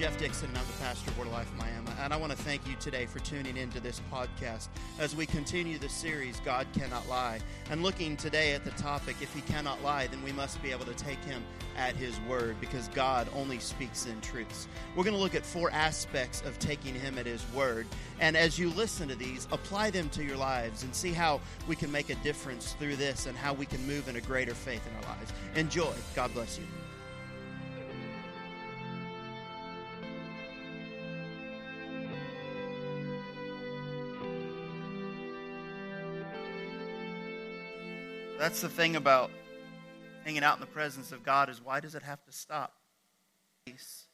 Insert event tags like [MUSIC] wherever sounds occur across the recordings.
Jeff Dixon, and I'm the pastor of Word of Life Miami. And I want to thank you today for tuning into this podcast as we continue the series, God Cannot Lie. And looking today at the topic, if He cannot lie, then we must be able to take Him at His word because God only speaks in truths. We're going to look at four aspects of taking Him at His word. And as you listen to these, apply them to your lives and see how we can make a difference through this and how we can move in a greater faith in our lives. Enjoy. God bless you. That's the thing about hanging out in the presence of God is why does it have to stop? Peace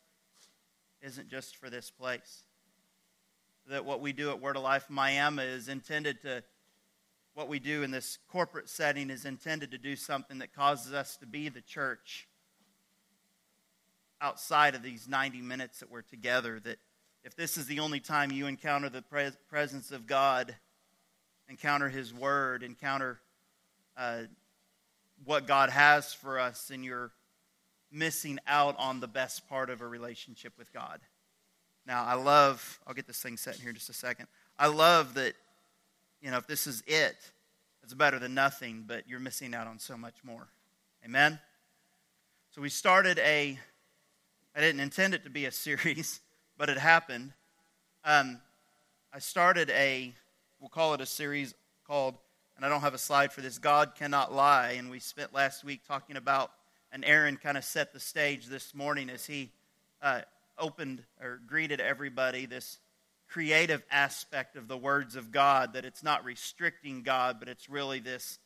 isn't just for this place. That what we do at Word of Life Miami is intended to what we do in this corporate setting is intended to do something that causes us to be the church outside of these 90 minutes that we're together. That if this is the only time you encounter the pres- presence of God, encounter His Word, encounter uh, what God has for us, and you're missing out on the best part of a relationship with God. Now, I love, I'll get this thing set in here in just a second. I love that, you know, if this is it, it's better than nothing, but you're missing out on so much more. Amen? So we started a, I didn't intend it to be a [LAUGHS] series, but it happened. Um, I started a, we'll call it a series called and I don't have a slide for this. God cannot lie. And we spent last week talking about, and Aaron kind of set the stage this morning as he uh, opened or greeted everybody this creative aspect of the words of God, that it's not restricting God, but it's really this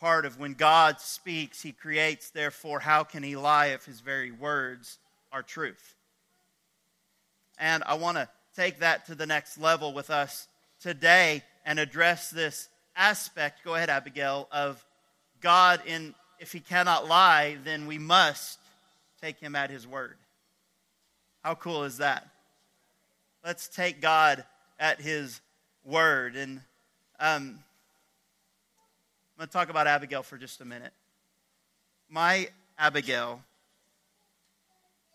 part of when God speaks, he creates, therefore, how can he lie if his very words are truth? And I want to take that to the next level with us today and address this aspect, go ahead, Abigail, of God in if he cannot lie, then we must take him at his word. How cool is that? Let's take God at his word. And um, I'm going to talk about Abigail for just a minute. My Abigail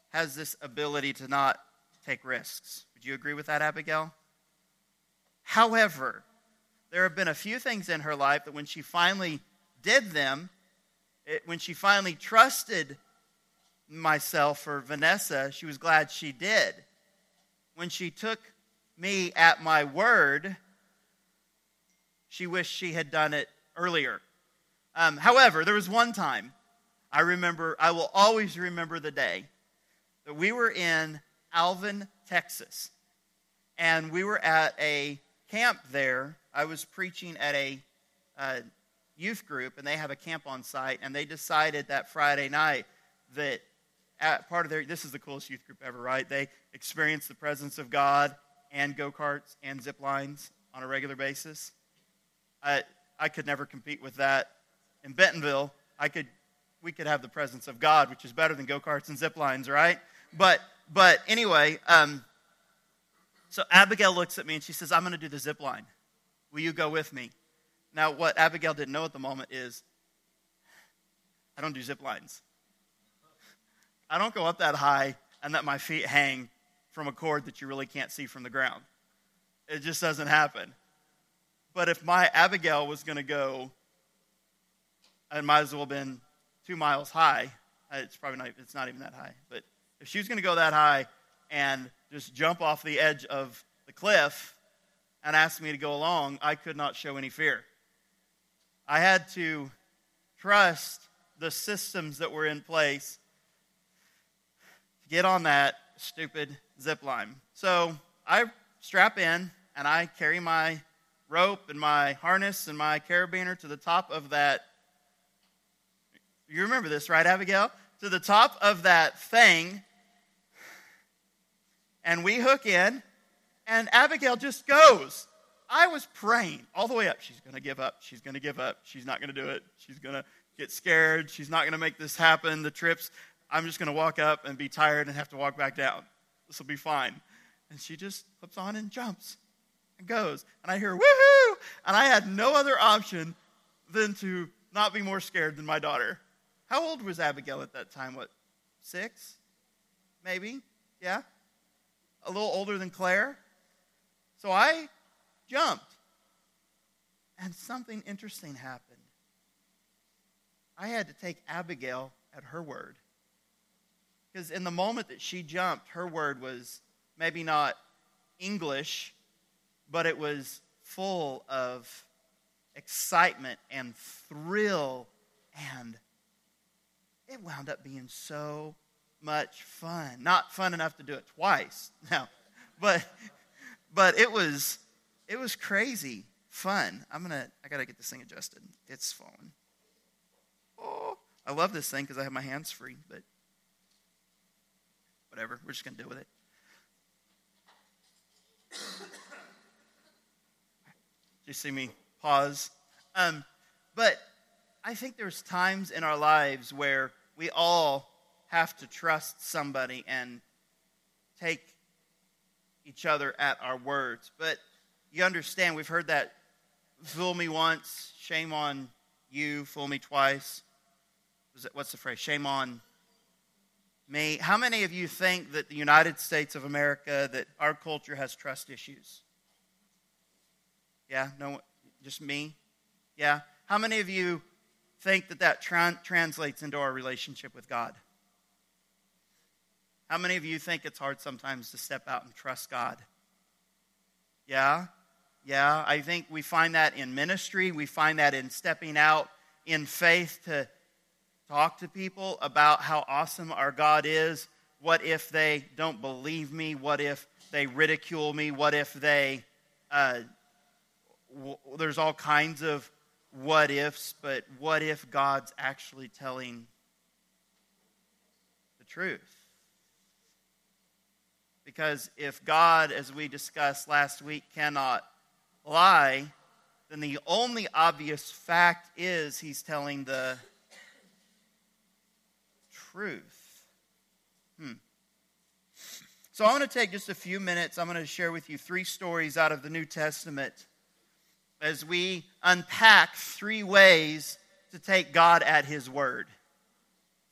has this ability to not take risks. Would you agree with that, Abigail? However, there have been a few things in her life that when she finally did them, it, when she finally trusted myself or Vanessa, she was glad she did. When she took me at my word, she wished she had done it earlier. Um, however, there was one time I remember, I will always remember the day that we were in Alvin, Texas, and we were at a camp there I was preaching at a uh, youth group, and they have a camp on site, and they decided that Friday night that part of their this is the coolest youth group ever, right? They experience the presence of God and go karts and zip lines on a regular basis. I I could never compete with that. In Bentonville, I could we could have the presence of God, which is better than go karts and zip lines, right? But but anyway, um, so Abigail looks at me and she says, "I'm going to do the zip line." Will you go with me? Now, what Abigail didn't know at the moment is I don't do zip lines. I don't go up that high and let my feet hang from a cord that you really can't see from the ground. It just doesn't happen. But if my Abigail was going to go, it might as well have been two miles high. Uh, it's probably not, it's not even that high. But if she was going to go that high and just jump off the edge of the cliff, and asked me to go along, I could not show any fear. I had to trust the systems that were in place to get on that stupid zip line. So I strap in and I carry my rope and my harness and my carabiner to the top of that. You remember this, right, Abigail? To the top of that thing. And we hook in and Abigail just goes. I was praying all the way up. She's going to give up. She's going to give up. She's not going to do it. She's going to get scared. She's not going to make this happen. The trips, I'm just going to walk up and be tired and have to walk back down. This will be fine. And she just flips on and jumps and goes. And I hear, woohoo! And I had no other option than to not be more scared than my daughter. How old was Abigail at that time? What, six? Maybe? Yeah? a little older than Claire. So I jumped. And something interesting happened. I had to take Abigail at her word. Because in the moment that she jumped, her word was maybe not English, but it was full of excitement and thrill, and it wound up being so much fun. Not fun enough to do it twice, [LAUGHS] now, but but it was it was crazy fun. I'm gonna I gotta get this thing adjusted. It's falling. Oh, I love this thing because I have my hands free, but whatever. We're just gonna deal with it. [COUGHS] you see me pause? Um, but I think there's times in our lives where we all have to trust somebody and take each other at our words. But you understand, we've heard that fool me once, shame on you, fool me twice. What's the phrase? Shame on me. How many of you think that the United States of America, that our culture has trust issues? Yeah, no, just me? Yeah. How many of you think that that tra- translates into our relationship with God? How many of you think it's hard sometimes to step out and trust God? Yeah? Yeah, I think we find that in ministry. We find that in stepping out in faith to talk to people about how awesome our God is. What if they don't believe me? What if they ridicule me? What if they uh, there's all kinds of what ifs, but what if God's actually telling the truth? Because if God, as we discussed last week, cannot lie, then the only obvious fact is he's telling the truth. Hmm. So I want to take just a few minutes. I'm going to share with you three stories out of the New Testament as we unpack three ways to take God at His word.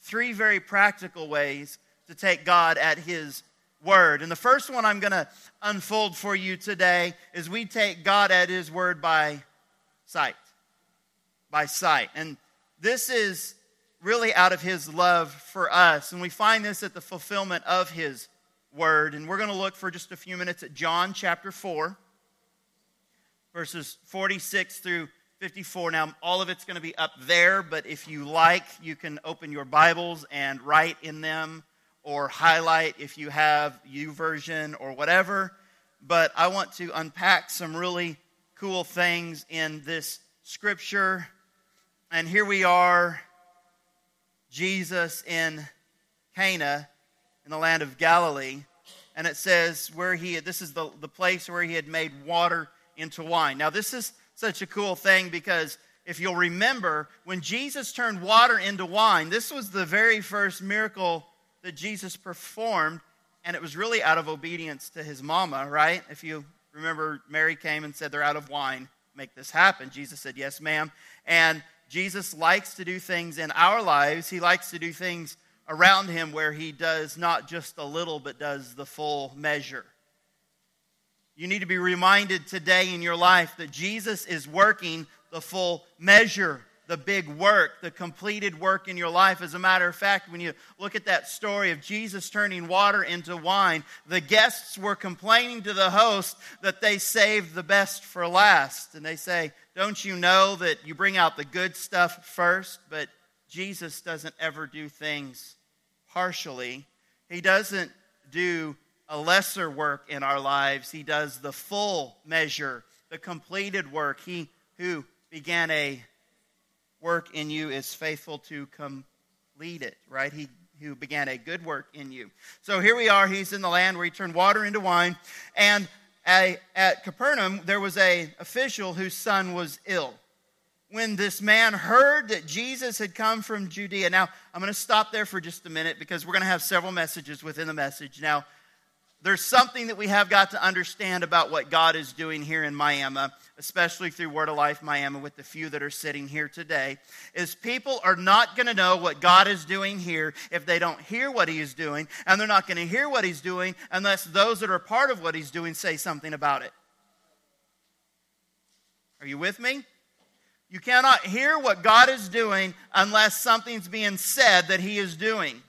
Three very practical ways to take God at His word. And the first one I'm going to unfold for you today is we take God at His word by sight. By sight. And this is really out of His love for us. And we find this at the fulfillment of His word. And we're going to look for just a few minutes at John chapter 4 verses 46 through 54. Now, all of it's going to be up there, but if you like, you can open your Bibles and write in them or highlight if you have YouVersion or whatever. But I want to unpack some really cool things in this scripture. And here we are, Jesus in Cana in the land of Galilee. And it says where he, this is the, the place where he had made water into wine. Now, this is such a cool thing because if you'll remember, when Jesus turned water into wine, this was the very first miracle that Jesus performed, and it was really out of obedience to his mama, right? If you remember, Mary came and said, They're out of wine, make this happen. Jesus said, Yes, ma'am. And Jesus likes to do things in our lives, he likes to do things around him where he does not just a little, but does the full measure. You need to be reminded today in your life that Jesus is working the full measure, the big work, the completed work in your life. As a matter of fact, when you look at that story of Jesus turning water into wine, the guests were complaining to the host that they saved the best for last. And they say, Don't you know that you bring out the good stuff first? But Jesus doesn't ever do things partially, He doesn't do a lesser work in our lives. He does the full measure, the completed work. He who began a work in you is faithful to complete it, right? He who began a good work in you. So here we are. He's in the land where he turned water into wine. And at Capernaum, there was a official whose son was ill. When this man heard that Jesus had come from Judea. Now, I'm going to stop there for just a minute because we're going to have several messages within the message. Now, there's something that we have got to understand about what God is doing here in Miami, especially through Word of Life Miami with the few that are sitting here today, is people are not going to know what God is doing here if they don't hear what He is doing, and they're not going to hear what He's doing unless those that are part of what He's doing say something about it. Are you with me? You cannot hear what God is doing unless something's being said that He is doing.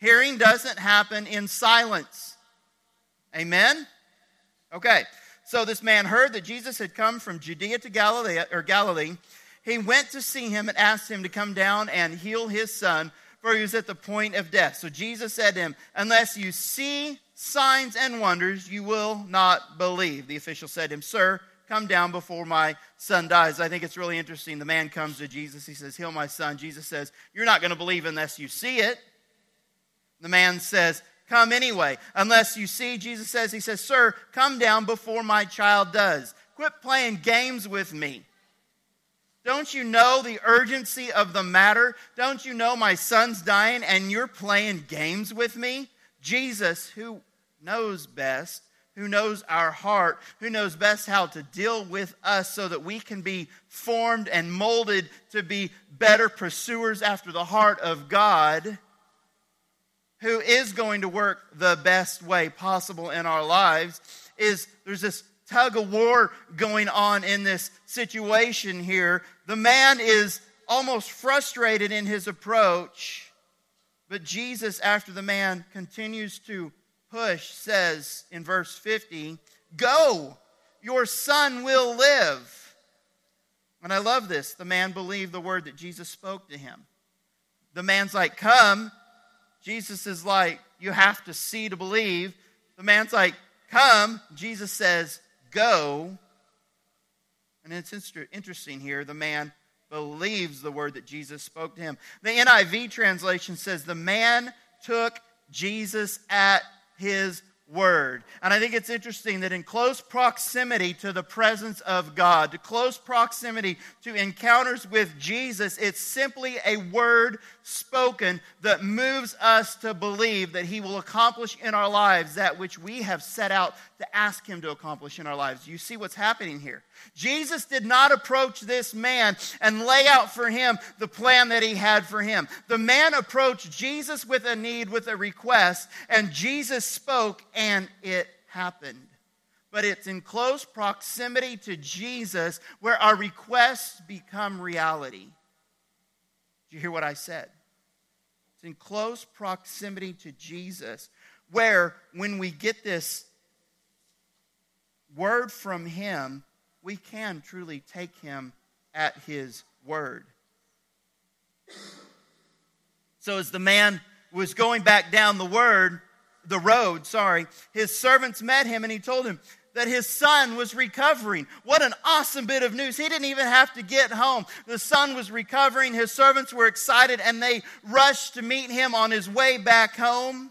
Hearing doesn't happen in silence. Amen? Okay. So this man heard that Jesus had come from Judea to Galilee or Galilee. He went to see him and asked him to come down and heal his son, for he was at the point of death. So Jesus said to him, Unless you see signs and wonders, you will not believe. The official said to him, Sir, come down before my son dies. I think it's really interesting. The man comes to Jesus. He says, Heal my son. Jesus says, You're not going to believe unless you see it. The man says, Come anyway. Unless you see, Jesus says, He says, Sir, come down before my child does. Quit playing games with me. Don't you know the urgency of the matter? Don't you know my son's dying and you're playing games with me? Jesus, who knows best, who knows our heart, who knows best how to deal with us so that we can be formed and molded to be better pursuers after the heart of God who is going to work the best way possible in our lives is there's this tug of war going on in this situation here. The man is almost frustrated in his approach, but Jesus, after the man continues to push, says in verse 50, Go, your son will live. And I love this. The man believed the word that Jesus spoke to him. The man's like, Come, Jesus is like, You have to see to believe. The man's like, Come. Jesus says, Go. And it's interesting here. The man believes the word that Jesus spoke to him. The NIV translation says, The man took Jesus at his word. And I think it's interesting that in close proximity to the presence of God, to close proximity to encounters with Jesus, it's simply a word spoken that moves us to believe that He will accomplish in our lives that which we have set out to ask Him to accomplish in our lives. You see what's happening here. Jesus did not approach this man and lay out for him the plan that He had for him. The man approached Jesus with a need, with a request, and Jesus spoke, and it happened but it's in close proximity to Jesus where our requests become reality. Did you hear what I said? It's in close proximity to Jesus, where when we get this word from Him, we can truly take Him at His word. So, as the man was going back down the word, the road, sorry, his servants met him and he told him, that his son was recovering. What an awesome bit of news. He didn't even have to get home. The son was recovering. His servants were excited and they rushed to meet him on his way back home.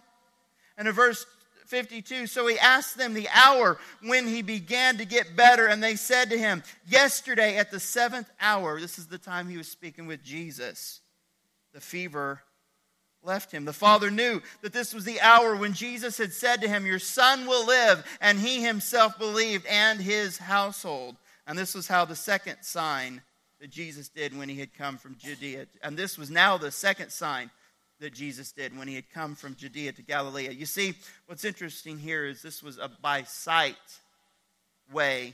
And in verse 52, so he asked them the hour when he began to get better, and they said to him, Yesterday at the seventh hour, this is the time he was speaking with Jesus, the fever left him. The father knew that this was the hour when Jesus had said to him, Your son will live. And he himself believed, and his household. And this was how the second sign that Jesus did when he had come from Judea. And this was now the second sign that Jesus did when he had come from Judea to Galilee. You see, what's interesting here is this was a by sight way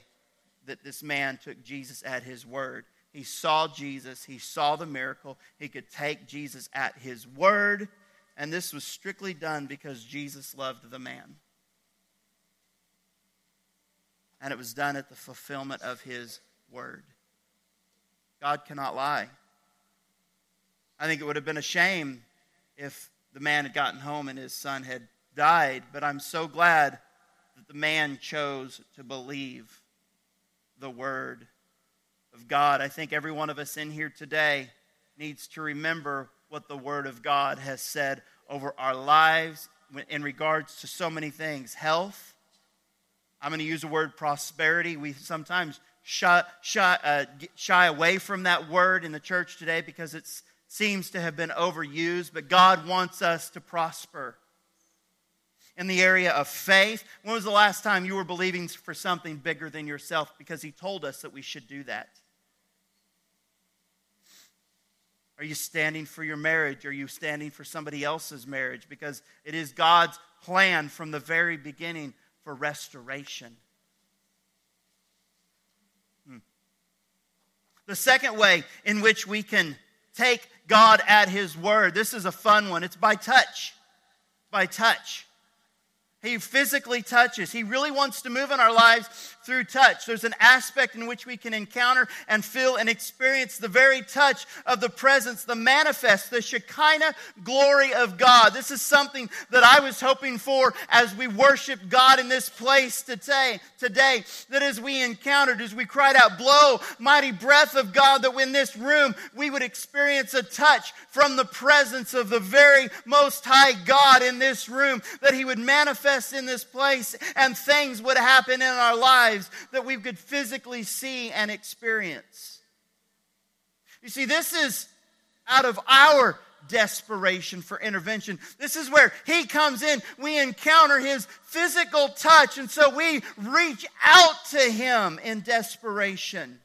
that this man took Jesus at his word. He saw Jesus, he saw the miracle, he could take Jesus at his word, and this was strictly done because Jesus loved the man. And it was done at the fulfillment of his word. God cannot lie. I think it would have been a shame if the man had gotten home and his son had died, but I'm so glad that the man chose to believe the word of God. I think every one of us in here today needs to remember what the Word of God has said over our lives in regards to so many things health. I'm going to use the word prosperity. We sometimes shy, shy, uh, shy away from that word in the church today because it seems to have been overused, but God wants us to prosper. in the area of faith. When was the last time you were believing for something bigger than yourself? Because He told us that we should do that. Are you standing for your marriage? Are you standing for somebody else's marriage? Because it is God's plan from the very beginning for restoration. Hmm. The second way in which we can take God at His word, this is a fun one. It's by touch. By touch. He physically touches. He really wants to move in our lives through touch. There's an aspect in which we can encounter and feel and experience the very touch of the presence, the manifest, the Shekinah glory of God. This is something that I was hoping for as we worship God in this place today. Today, that as we encountered, as we cried out, "Blow, mighty breath of God," that in this room we would experience a touch from the presence of the very Most High God in this room. That He would manifest in this place, and things would happen in our lives that we could physically see and experience. You see, this is out of our desperation for intervention. This is where He comes in. We encounter His physical touch, and so we reach out to Him in desperation.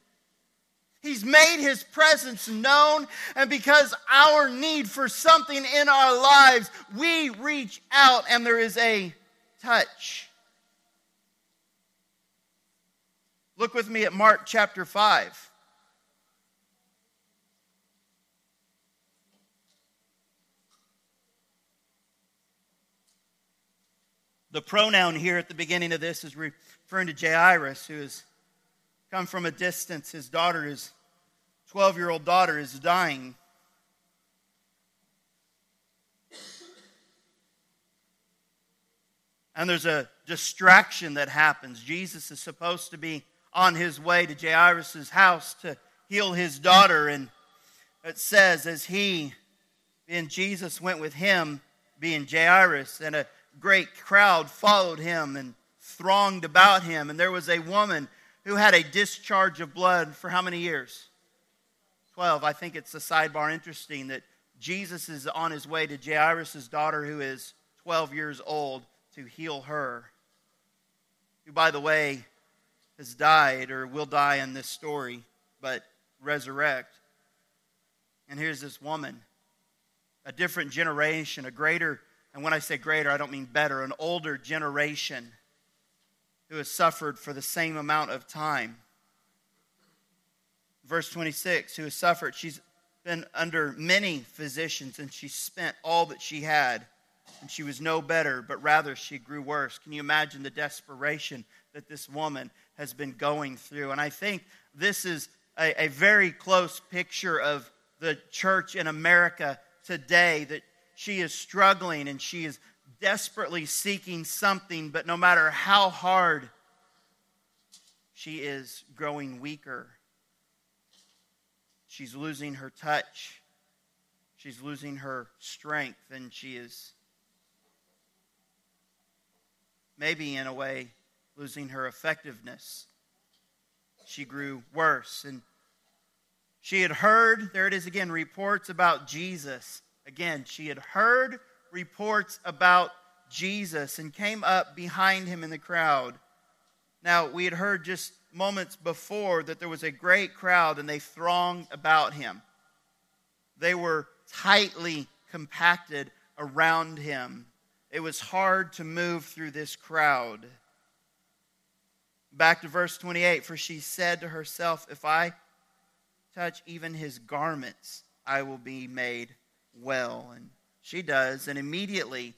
He's made His presence known, and because our need for something in our lives, we reach out, and there is a touch. Look with me at Mark chapter 5. The pronoun here at the beginning of this is referring to Jairus, who has come from a distance. His daughter, his 12 year old daughter, is dying. And there's a distraction that happens. Jesus is supposed to be on his way to Jairus' house to heal his daughter. And it says, as he, being Jesus, went with him, being Jairus, and a great crowd followed him and thronged about him. And there was a woman who had a discharge of blood for how many years? 12. I think it's a sidebar interesting that Jesus is on his way to Jairus' daughter, who is 12 years old, to heal her. Who, by the way, has died or will die in this story, but resurrect. And here's this woman, a different generation, a greater, and when I say greater, I don't mean better, an older generation who has suffered for the same amount of time. Verse 26, who has suffered, she's been under many physicians and she spent all that she had and she was no better, but rather she grew worse. Can you imagine the desperation that this woman has been going through. And I think this is a, a very close picture of the church in America today that she is struggling and she is desperately seeking something, but no matter how hard, she is growing weaker. She's losing her touch. She's losing her strength, and she is maybe in a way losing her effectiveness. She grew worse. And she had heard, there it is again, reports about Jesus. Again, she had heard reports about Jesus and came up behind him in the crowd. Now, we had heard just moments before that there was a great crowd and they thronged about him. They were tightly compacted around him. It was hard to move through this crowd. Back to verse 28 For she said to herself, If I touch even his garments, I will be made well. And she does. And immediately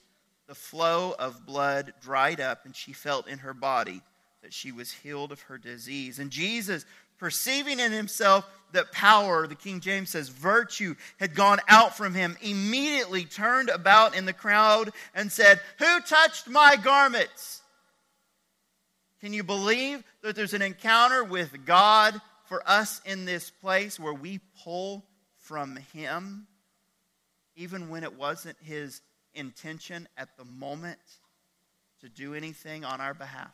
the flow of blood dried up, and she felt in her body that she was healed of her disease. And Jesus, perceiving in himself that power, the King James says, virtue had gone out from him, immediately turned about in the crowd and said, Who touched my garments? Can you believe that there's an encounter with God for us in this place where we pull from Him, even when it wasn't His intention at the moment to do anything on our behalf?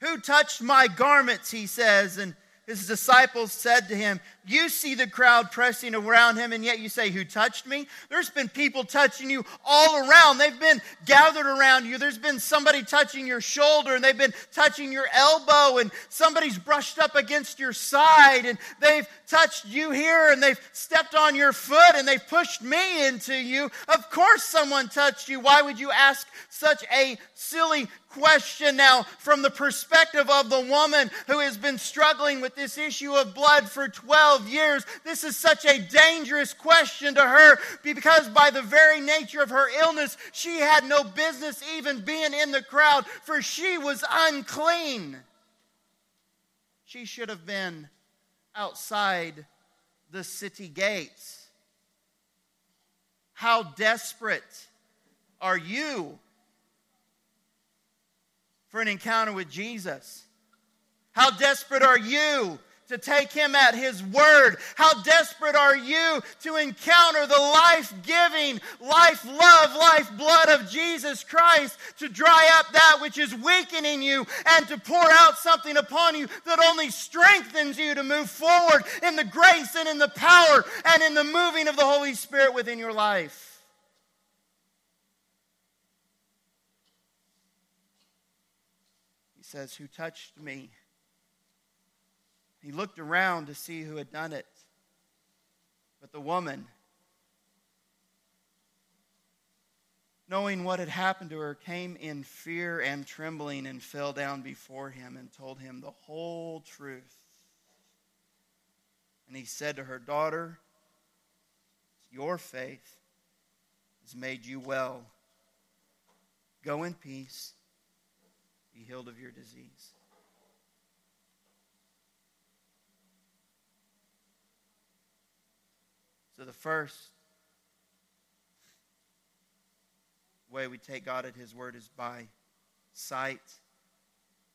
Who touched my garments, he says, and his disciples said to him, You see the crowd pressing around him, and yet you say, Who touched me? There's been people touching you all around. They've been gathered around you. There's been somebody touching your shoulder, and they've been touching your elbow, and somebody's brushed up against your side, and they've touched you here, and they've stepped on your foot, and they've pushed me into you. Of course, someone touched you. Why would you ask such a silly question now from the perspective of the woman who has been struggling with this issue of blood for 12 years. This is such a dangerous question to her because, by the very nature of her illness, she had no business even being in the crowd, for she was unclean. She should have been outside the city gates. How desperate are you for an encounter with Jesus? How desperate are you to take him at his word? How desperate are you to encounter the life giving, life love, life blood of Jesus Christ to dry up that which is weakening you and to pour out something upon you that only strengthens you to move forward in the grace and in the power and in the moving of the Holy Spirit within your life? Says, Who touched me? He looked around to see who had done it. But the woman, knowing what had happened to her, came in fear and trembling and fell down before him and told him the whole truth. And he said to her, Daughter, your faith has made you well. Go in peace be healed of your disease. So, the first way we take God at His word is by sight,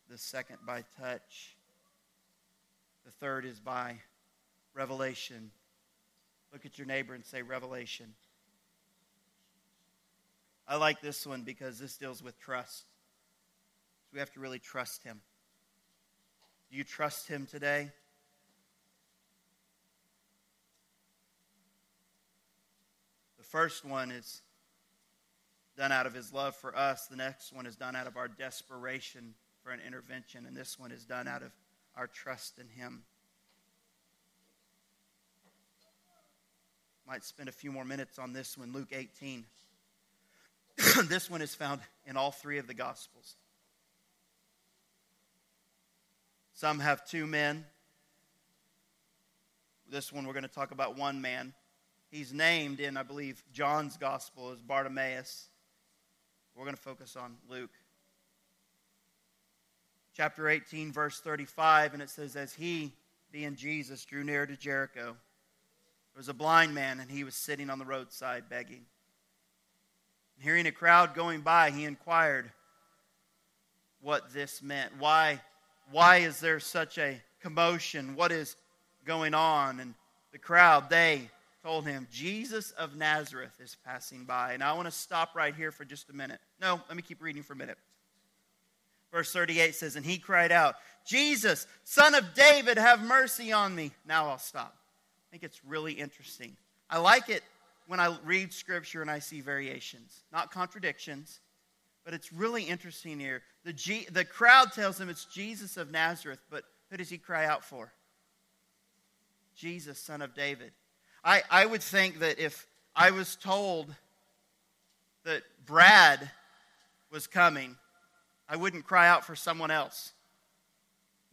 the second by touch, the third is by revelation. Look at your neighbor and say, Revelation. I like this one because this deals with trust we have to really trust Him. Do you trust Him today? The first one is done out of His love for us, the next one is done out of our desperation for an intervention, and this one is done out of our trust in Him. Might spend a few more minutes on this one, Luke 18. [CLEARS THROAT] this one is found in all three of the Gospels. Some have two men. This one, we're going to talk about one man. He's named in, I believe, John's gospel as Bartimaeus. We're going to focus on Luke. Chapter 18, verse 35, and it says, As he, being Jesus, drew near to Jericho, there was a blind man, and he was sitting on the roadside begging. hearing a crowd going by, he inquired what this meant. Why why is there such a commotion? What is going on? And the crowd, they told him, Jesus of Nazareth is passing by. And I want to stop right here for just a minute. No, let me keep reading for a minute. Verse 38 says, And he cried out, Jesus, son of David, have mercy on me. Now I'll stop. I think it's really interesting. I like it when I read scripture and I see variations, not contradictions, but it's really interesting here. The, G, the crowd tells him it's Jesus of Nazareth, but who does he cry out for? Jesus, son of David. I, I would think that if I was told that Brad was coming, I wouldn't cry out for someone else.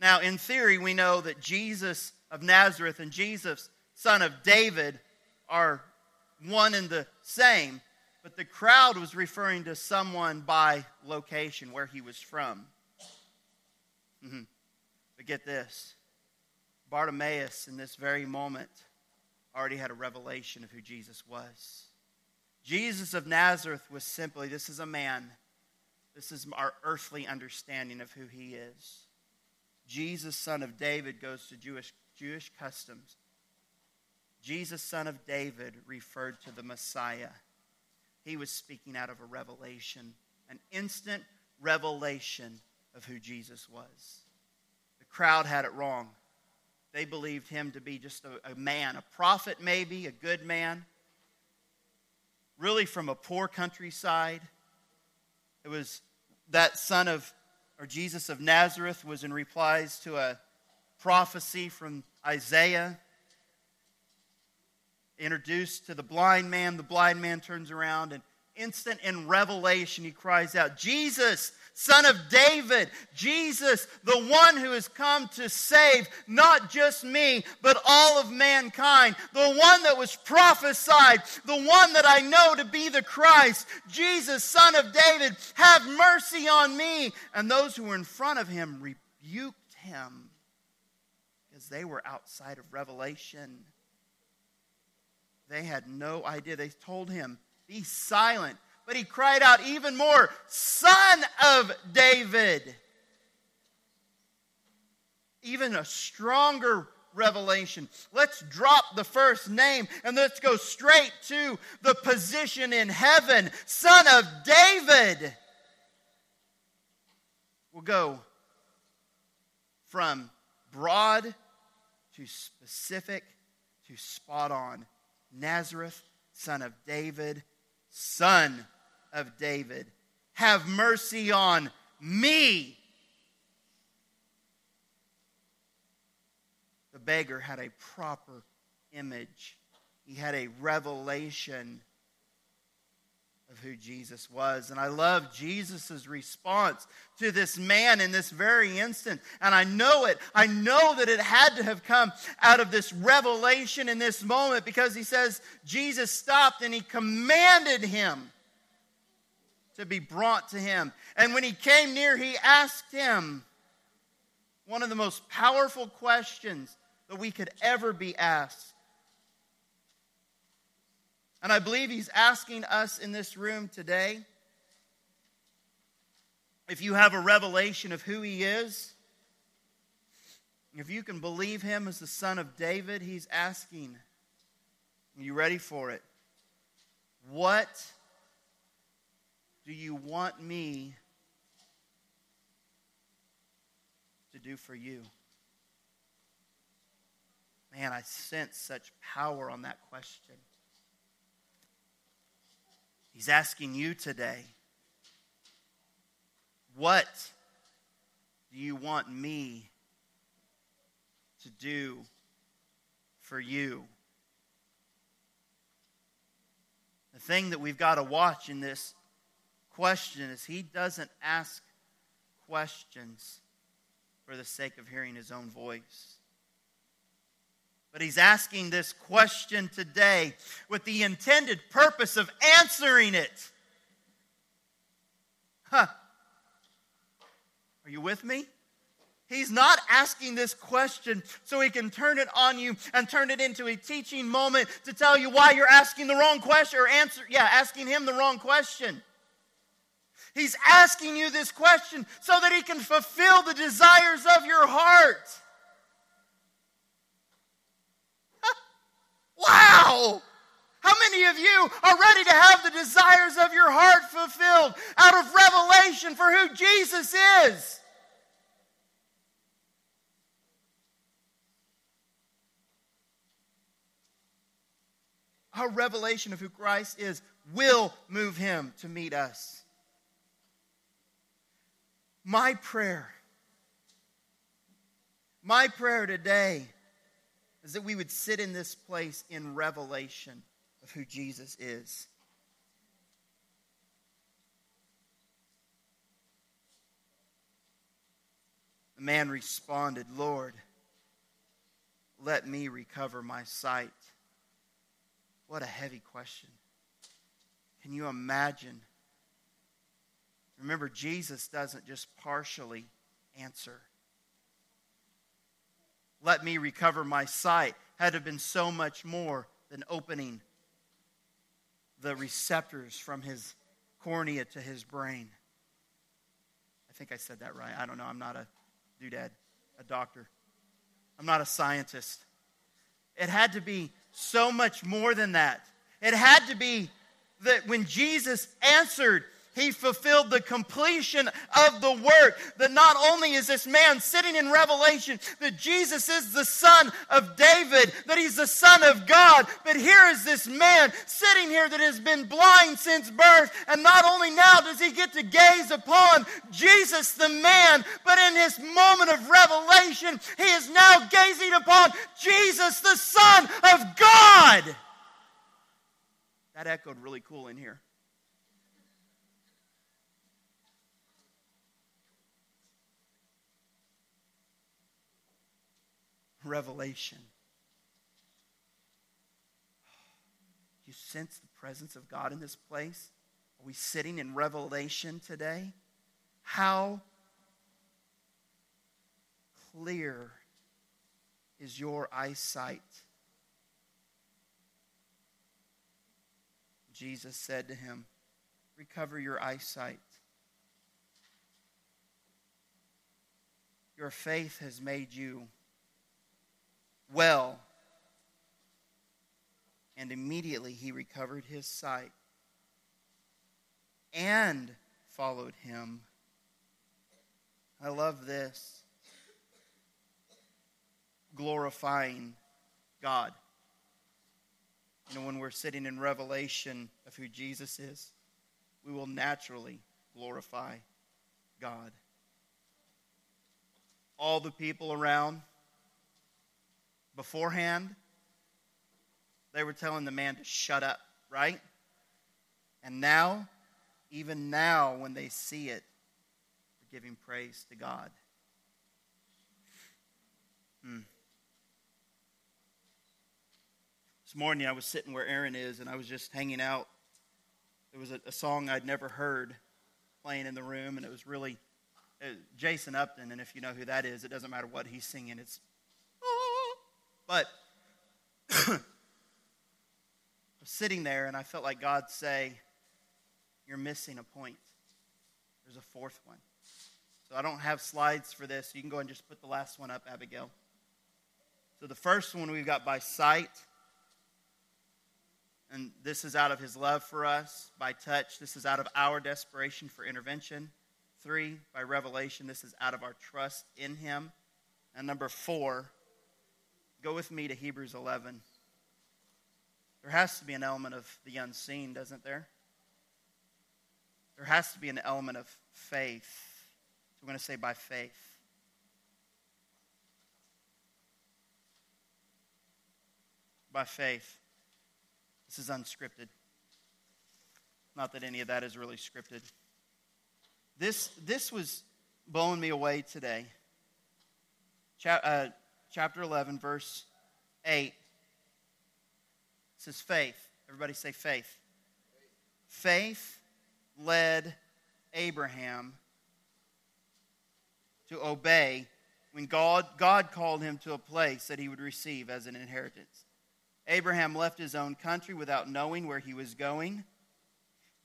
Now, in theory, we know that Jesus of Nazareth and Jesus, son of David, are one and the same but the crowd was referring to someone by location, where he was from. Mm-hmm. But get this Bartimaeus, in this very moment, already had a revelation of who Jesus was. Jesus of Nazareth was simply this is a man. This is our earthly understanding of who he is. Jesus, son of David, goes to Jewish, Jewish customs. Jesus, son of David, referred to the Messiah he was speaking out of a revelation, an instant revelation of who Jesus was. The crowd had it wrong. They believed him to be just a, a man, a prophet, maybe, a good man, really from a poor countryside. It was that son of, or Jesus of Nazareth, was in replies to a prophecy from Isaiah. Introduced to the blind man, the blind man turns around and instant in revelation, he cries out, Jesus, son of David, Jesus, the one who has come to save not just me, but all of mankind, the one that was prophesied, the one that I know to be the Christ, Jesus, son of David, have mercy on me. And those who were in front of him rebuked him because they were outside of revelation. They had no idea. They told him, Be silent. But he cried out even more, Son of David. Even a stronger revelation. Let's drop the first name and let's go straight to the position in heaven Son of David. We'll go from broad to specific to spot on. Nazareth, son of David, son of David. Have mercy on me. The beggar had a proper image, he had a revelation of who Jesus was. And I love Jesus' response to this man in this very instant. And I know it. I know that it had to have come out of this revelation in this moment because he says, Jesus stopped and he commanded him to be brought to him. And when he came near, he asked him one of the most powerful questions that we could ever be asked. And I believe he's asking us in this room today if you have a revelation of who he is, if you can believe him as the son of David, he's asking, Are you ready for it? What do you want me to do for you? Man, I sense such power on that question. He's asking you today, what do you want me to do for you? The thing that we've got to watch in this question is he doesn't ask questions for the sake of hearing his own voice. But he's asking this question today with the intended purpose of answering it. Huh. Are you with me? He's not asking this question so he can turn it on you and turn it into a teaching moment to tell you why you're asking the wrong question or answer, yeah, asking him the wrong question. He's asking you this question so that He can fulfill the desires of your heart. Wow! How many of you are ready to have the desires of your heart fulfilled out of revelation for who Jesus is? Our revelation of who Christ is will move him to meet us. My prayer, my prayer today is that we would sit in this place in revelation of who Jesus is. The man responded, Lord, let me recover my sight. What a heavy question. Can you imagine Remember, Jesus doesn't just partially answer. Let me recover my sight had have been so much more than opening the receptors from his cornea to his brain. I think I said that right. I don't know. I'm not a doodad, a doctor. I'm not a scientist. It had to be so much more than that. It had to be that when Jesus answered, He fulfilled the completion of the work. That not only is this man sitting in Revelation that Jesus is the son of David, that he's the son of God, but here is this man sitting here that has been blind since birth. And not only now does he get to gaze upon Jesus the man, but in his moment of revelation, he is now gazing upon Jesus the Son of God. That echoed really cool in here. Revelation. You sense the presence of God in this place? Are we sitting in Revelation today? How clear is your eyesight? Jesus said to him, Recover your eyesight. Your faith has made you well. And immediately he recovered his sight and followed him. I love this. Glorifying God. You know, when we're sitting in revelation of who Jesus is, we will naturally glorify God. All the people around beforehand, they were telling the man to shut up, right? And now, even now, when they see it, they're giving praise to God. Hmm. This morning I was sitting where Aaron is and I was just hanging out. There was a, a song I'd never heard playing in the room, and it was really uh, Jason Upton. And if you know who that is, it doesn't matter what he's singing, it's. But [COUGHS] I was sitting there and I felt like God say, You're missing a point. There's a fourth one. So I don't have slides for this. You can go and just put the last one up, Abigail. So the first one we've got by sight. And this is out of his love for us. By touch, this is out of our desperation for intervention. Three, by revelation, this is out of our trust in him. And number four, go with me to Hebrews 11. There has to be an element of the unseen, doesn't there? There has to be an element of faith. So we're going to say by faith. By faith. This is unscripted. Not that any of that is really scripted. This, this was blowing me away today. Uh, chapter 11, verse 8. It says faith. Everybody say faith. Faith led Abraham to obey when God, God called him to a place that he would receive as an inheritance. Abraham left his own country without knowing where he was going.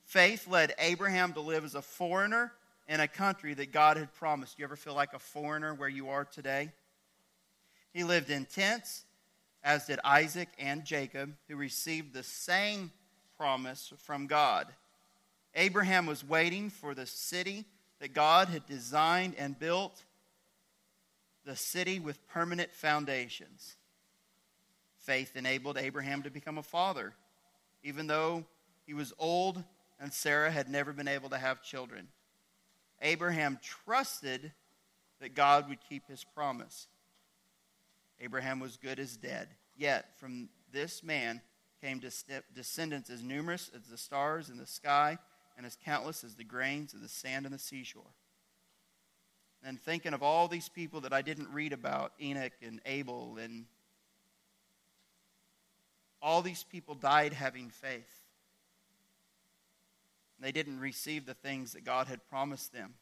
Faith led Abraham to live as a foreigner in a country that God had promised. You ever feel like a foreigner where you are today? He lived in tents, as did Isaac and Jacob, who received the same promise from God. Abraham was waiting for the city that God had designed and built, the city with permanent foundations. Faith enabled Abraham to become a father, even though he was old and Sarah had never been able to have children. Abraham trusted that God would keep his promise. Abraham was good as dead. Yet from this man came descendants as numerous as the stars in the sky and as countless as the grains of the sand on the seashore. And thinking of all these people that I didn't read about Enoch and Abel and all these people died having faith. They didn't receive the things that God had promised them.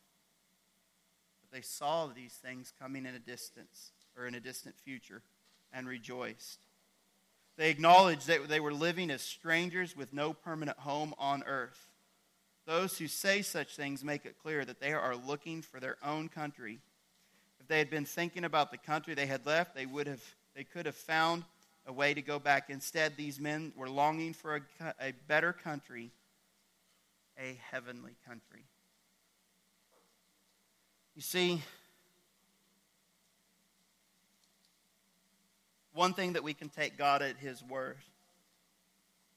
But they saw these things coming in a distance or in a distant future and rejoiced. They acknowledged that they were living as strangers with no permanent home on earth. Those who say such things make it clear that they are looking for their own country. If they had been thinking about the country they had left, they would have they could have found a way to go back. Instead, these men were longing for a, a better country a heavenly country. You see, one thing that we can take God at His word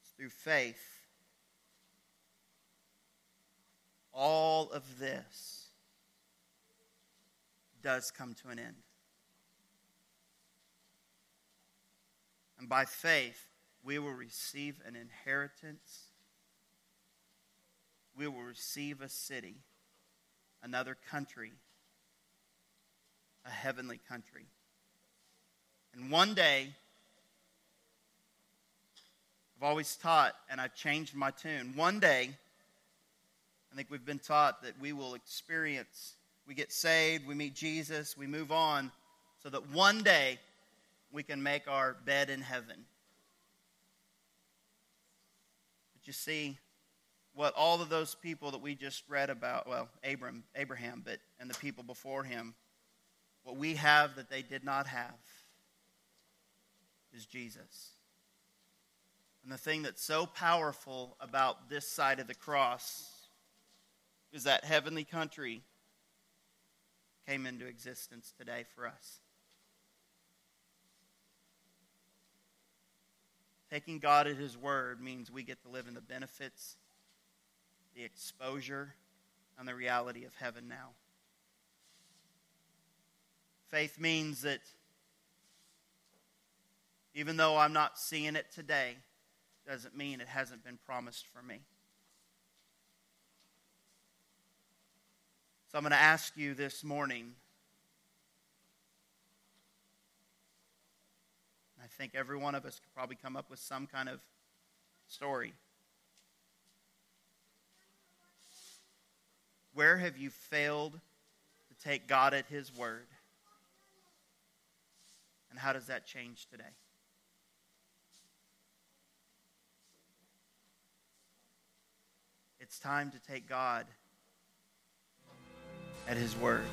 is through faith. All of this does come to an end. And by faith, we will receive an inheritance. We will receive a city, another country, a heavenly country. And one day, I've always taught, and I've changed my tune. One day, I think we've been taught that we will experience, we get saved, we meet Jesus, we move on, so that one day we can make our bed in heaven. But you see, what all of those people that we just read about, well, Abram, Abraham, but and the people before him, what we have that they did not have is Jesus. And the thing that's so powerful about this side of the cross is that heavenly country came into existence today for us. Taking God at His word means we get to live in the benefits, the exposure, and the reality of heaven now. Faith means that even though I'm not seeing it today, doesn't mean it hasn't been promised for me. So I'm going to ask you this morning. I think every one of us could probably come up with some kind of story. Where have you failed to take God at His word? And how does that change today? It's time to take God at His word.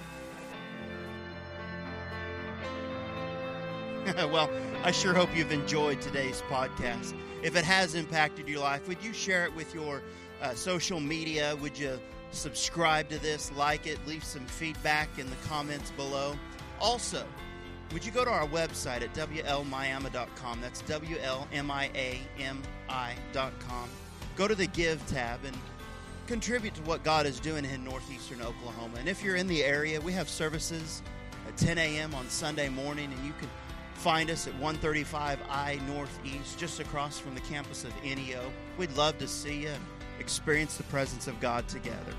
[LAUGHS] well, I sure hope you've enjoyed today's podcast. If it has impacted your life, would you share it with your uh, social media? Would you subscribe to this, like it, leave some feedback in the comments below? Also, would you go to our website at WLMiami.com? That's W L M I A M I.com. Go to the Give tab and contribute to what God is doing in northeastern Oklahoma. And if you're in the area, we have services at 10 a.m. on Sunday morning, and you can find us at 135 I Northeast, just across from the campus of NEO. We'd love to see you experience the presence of God together.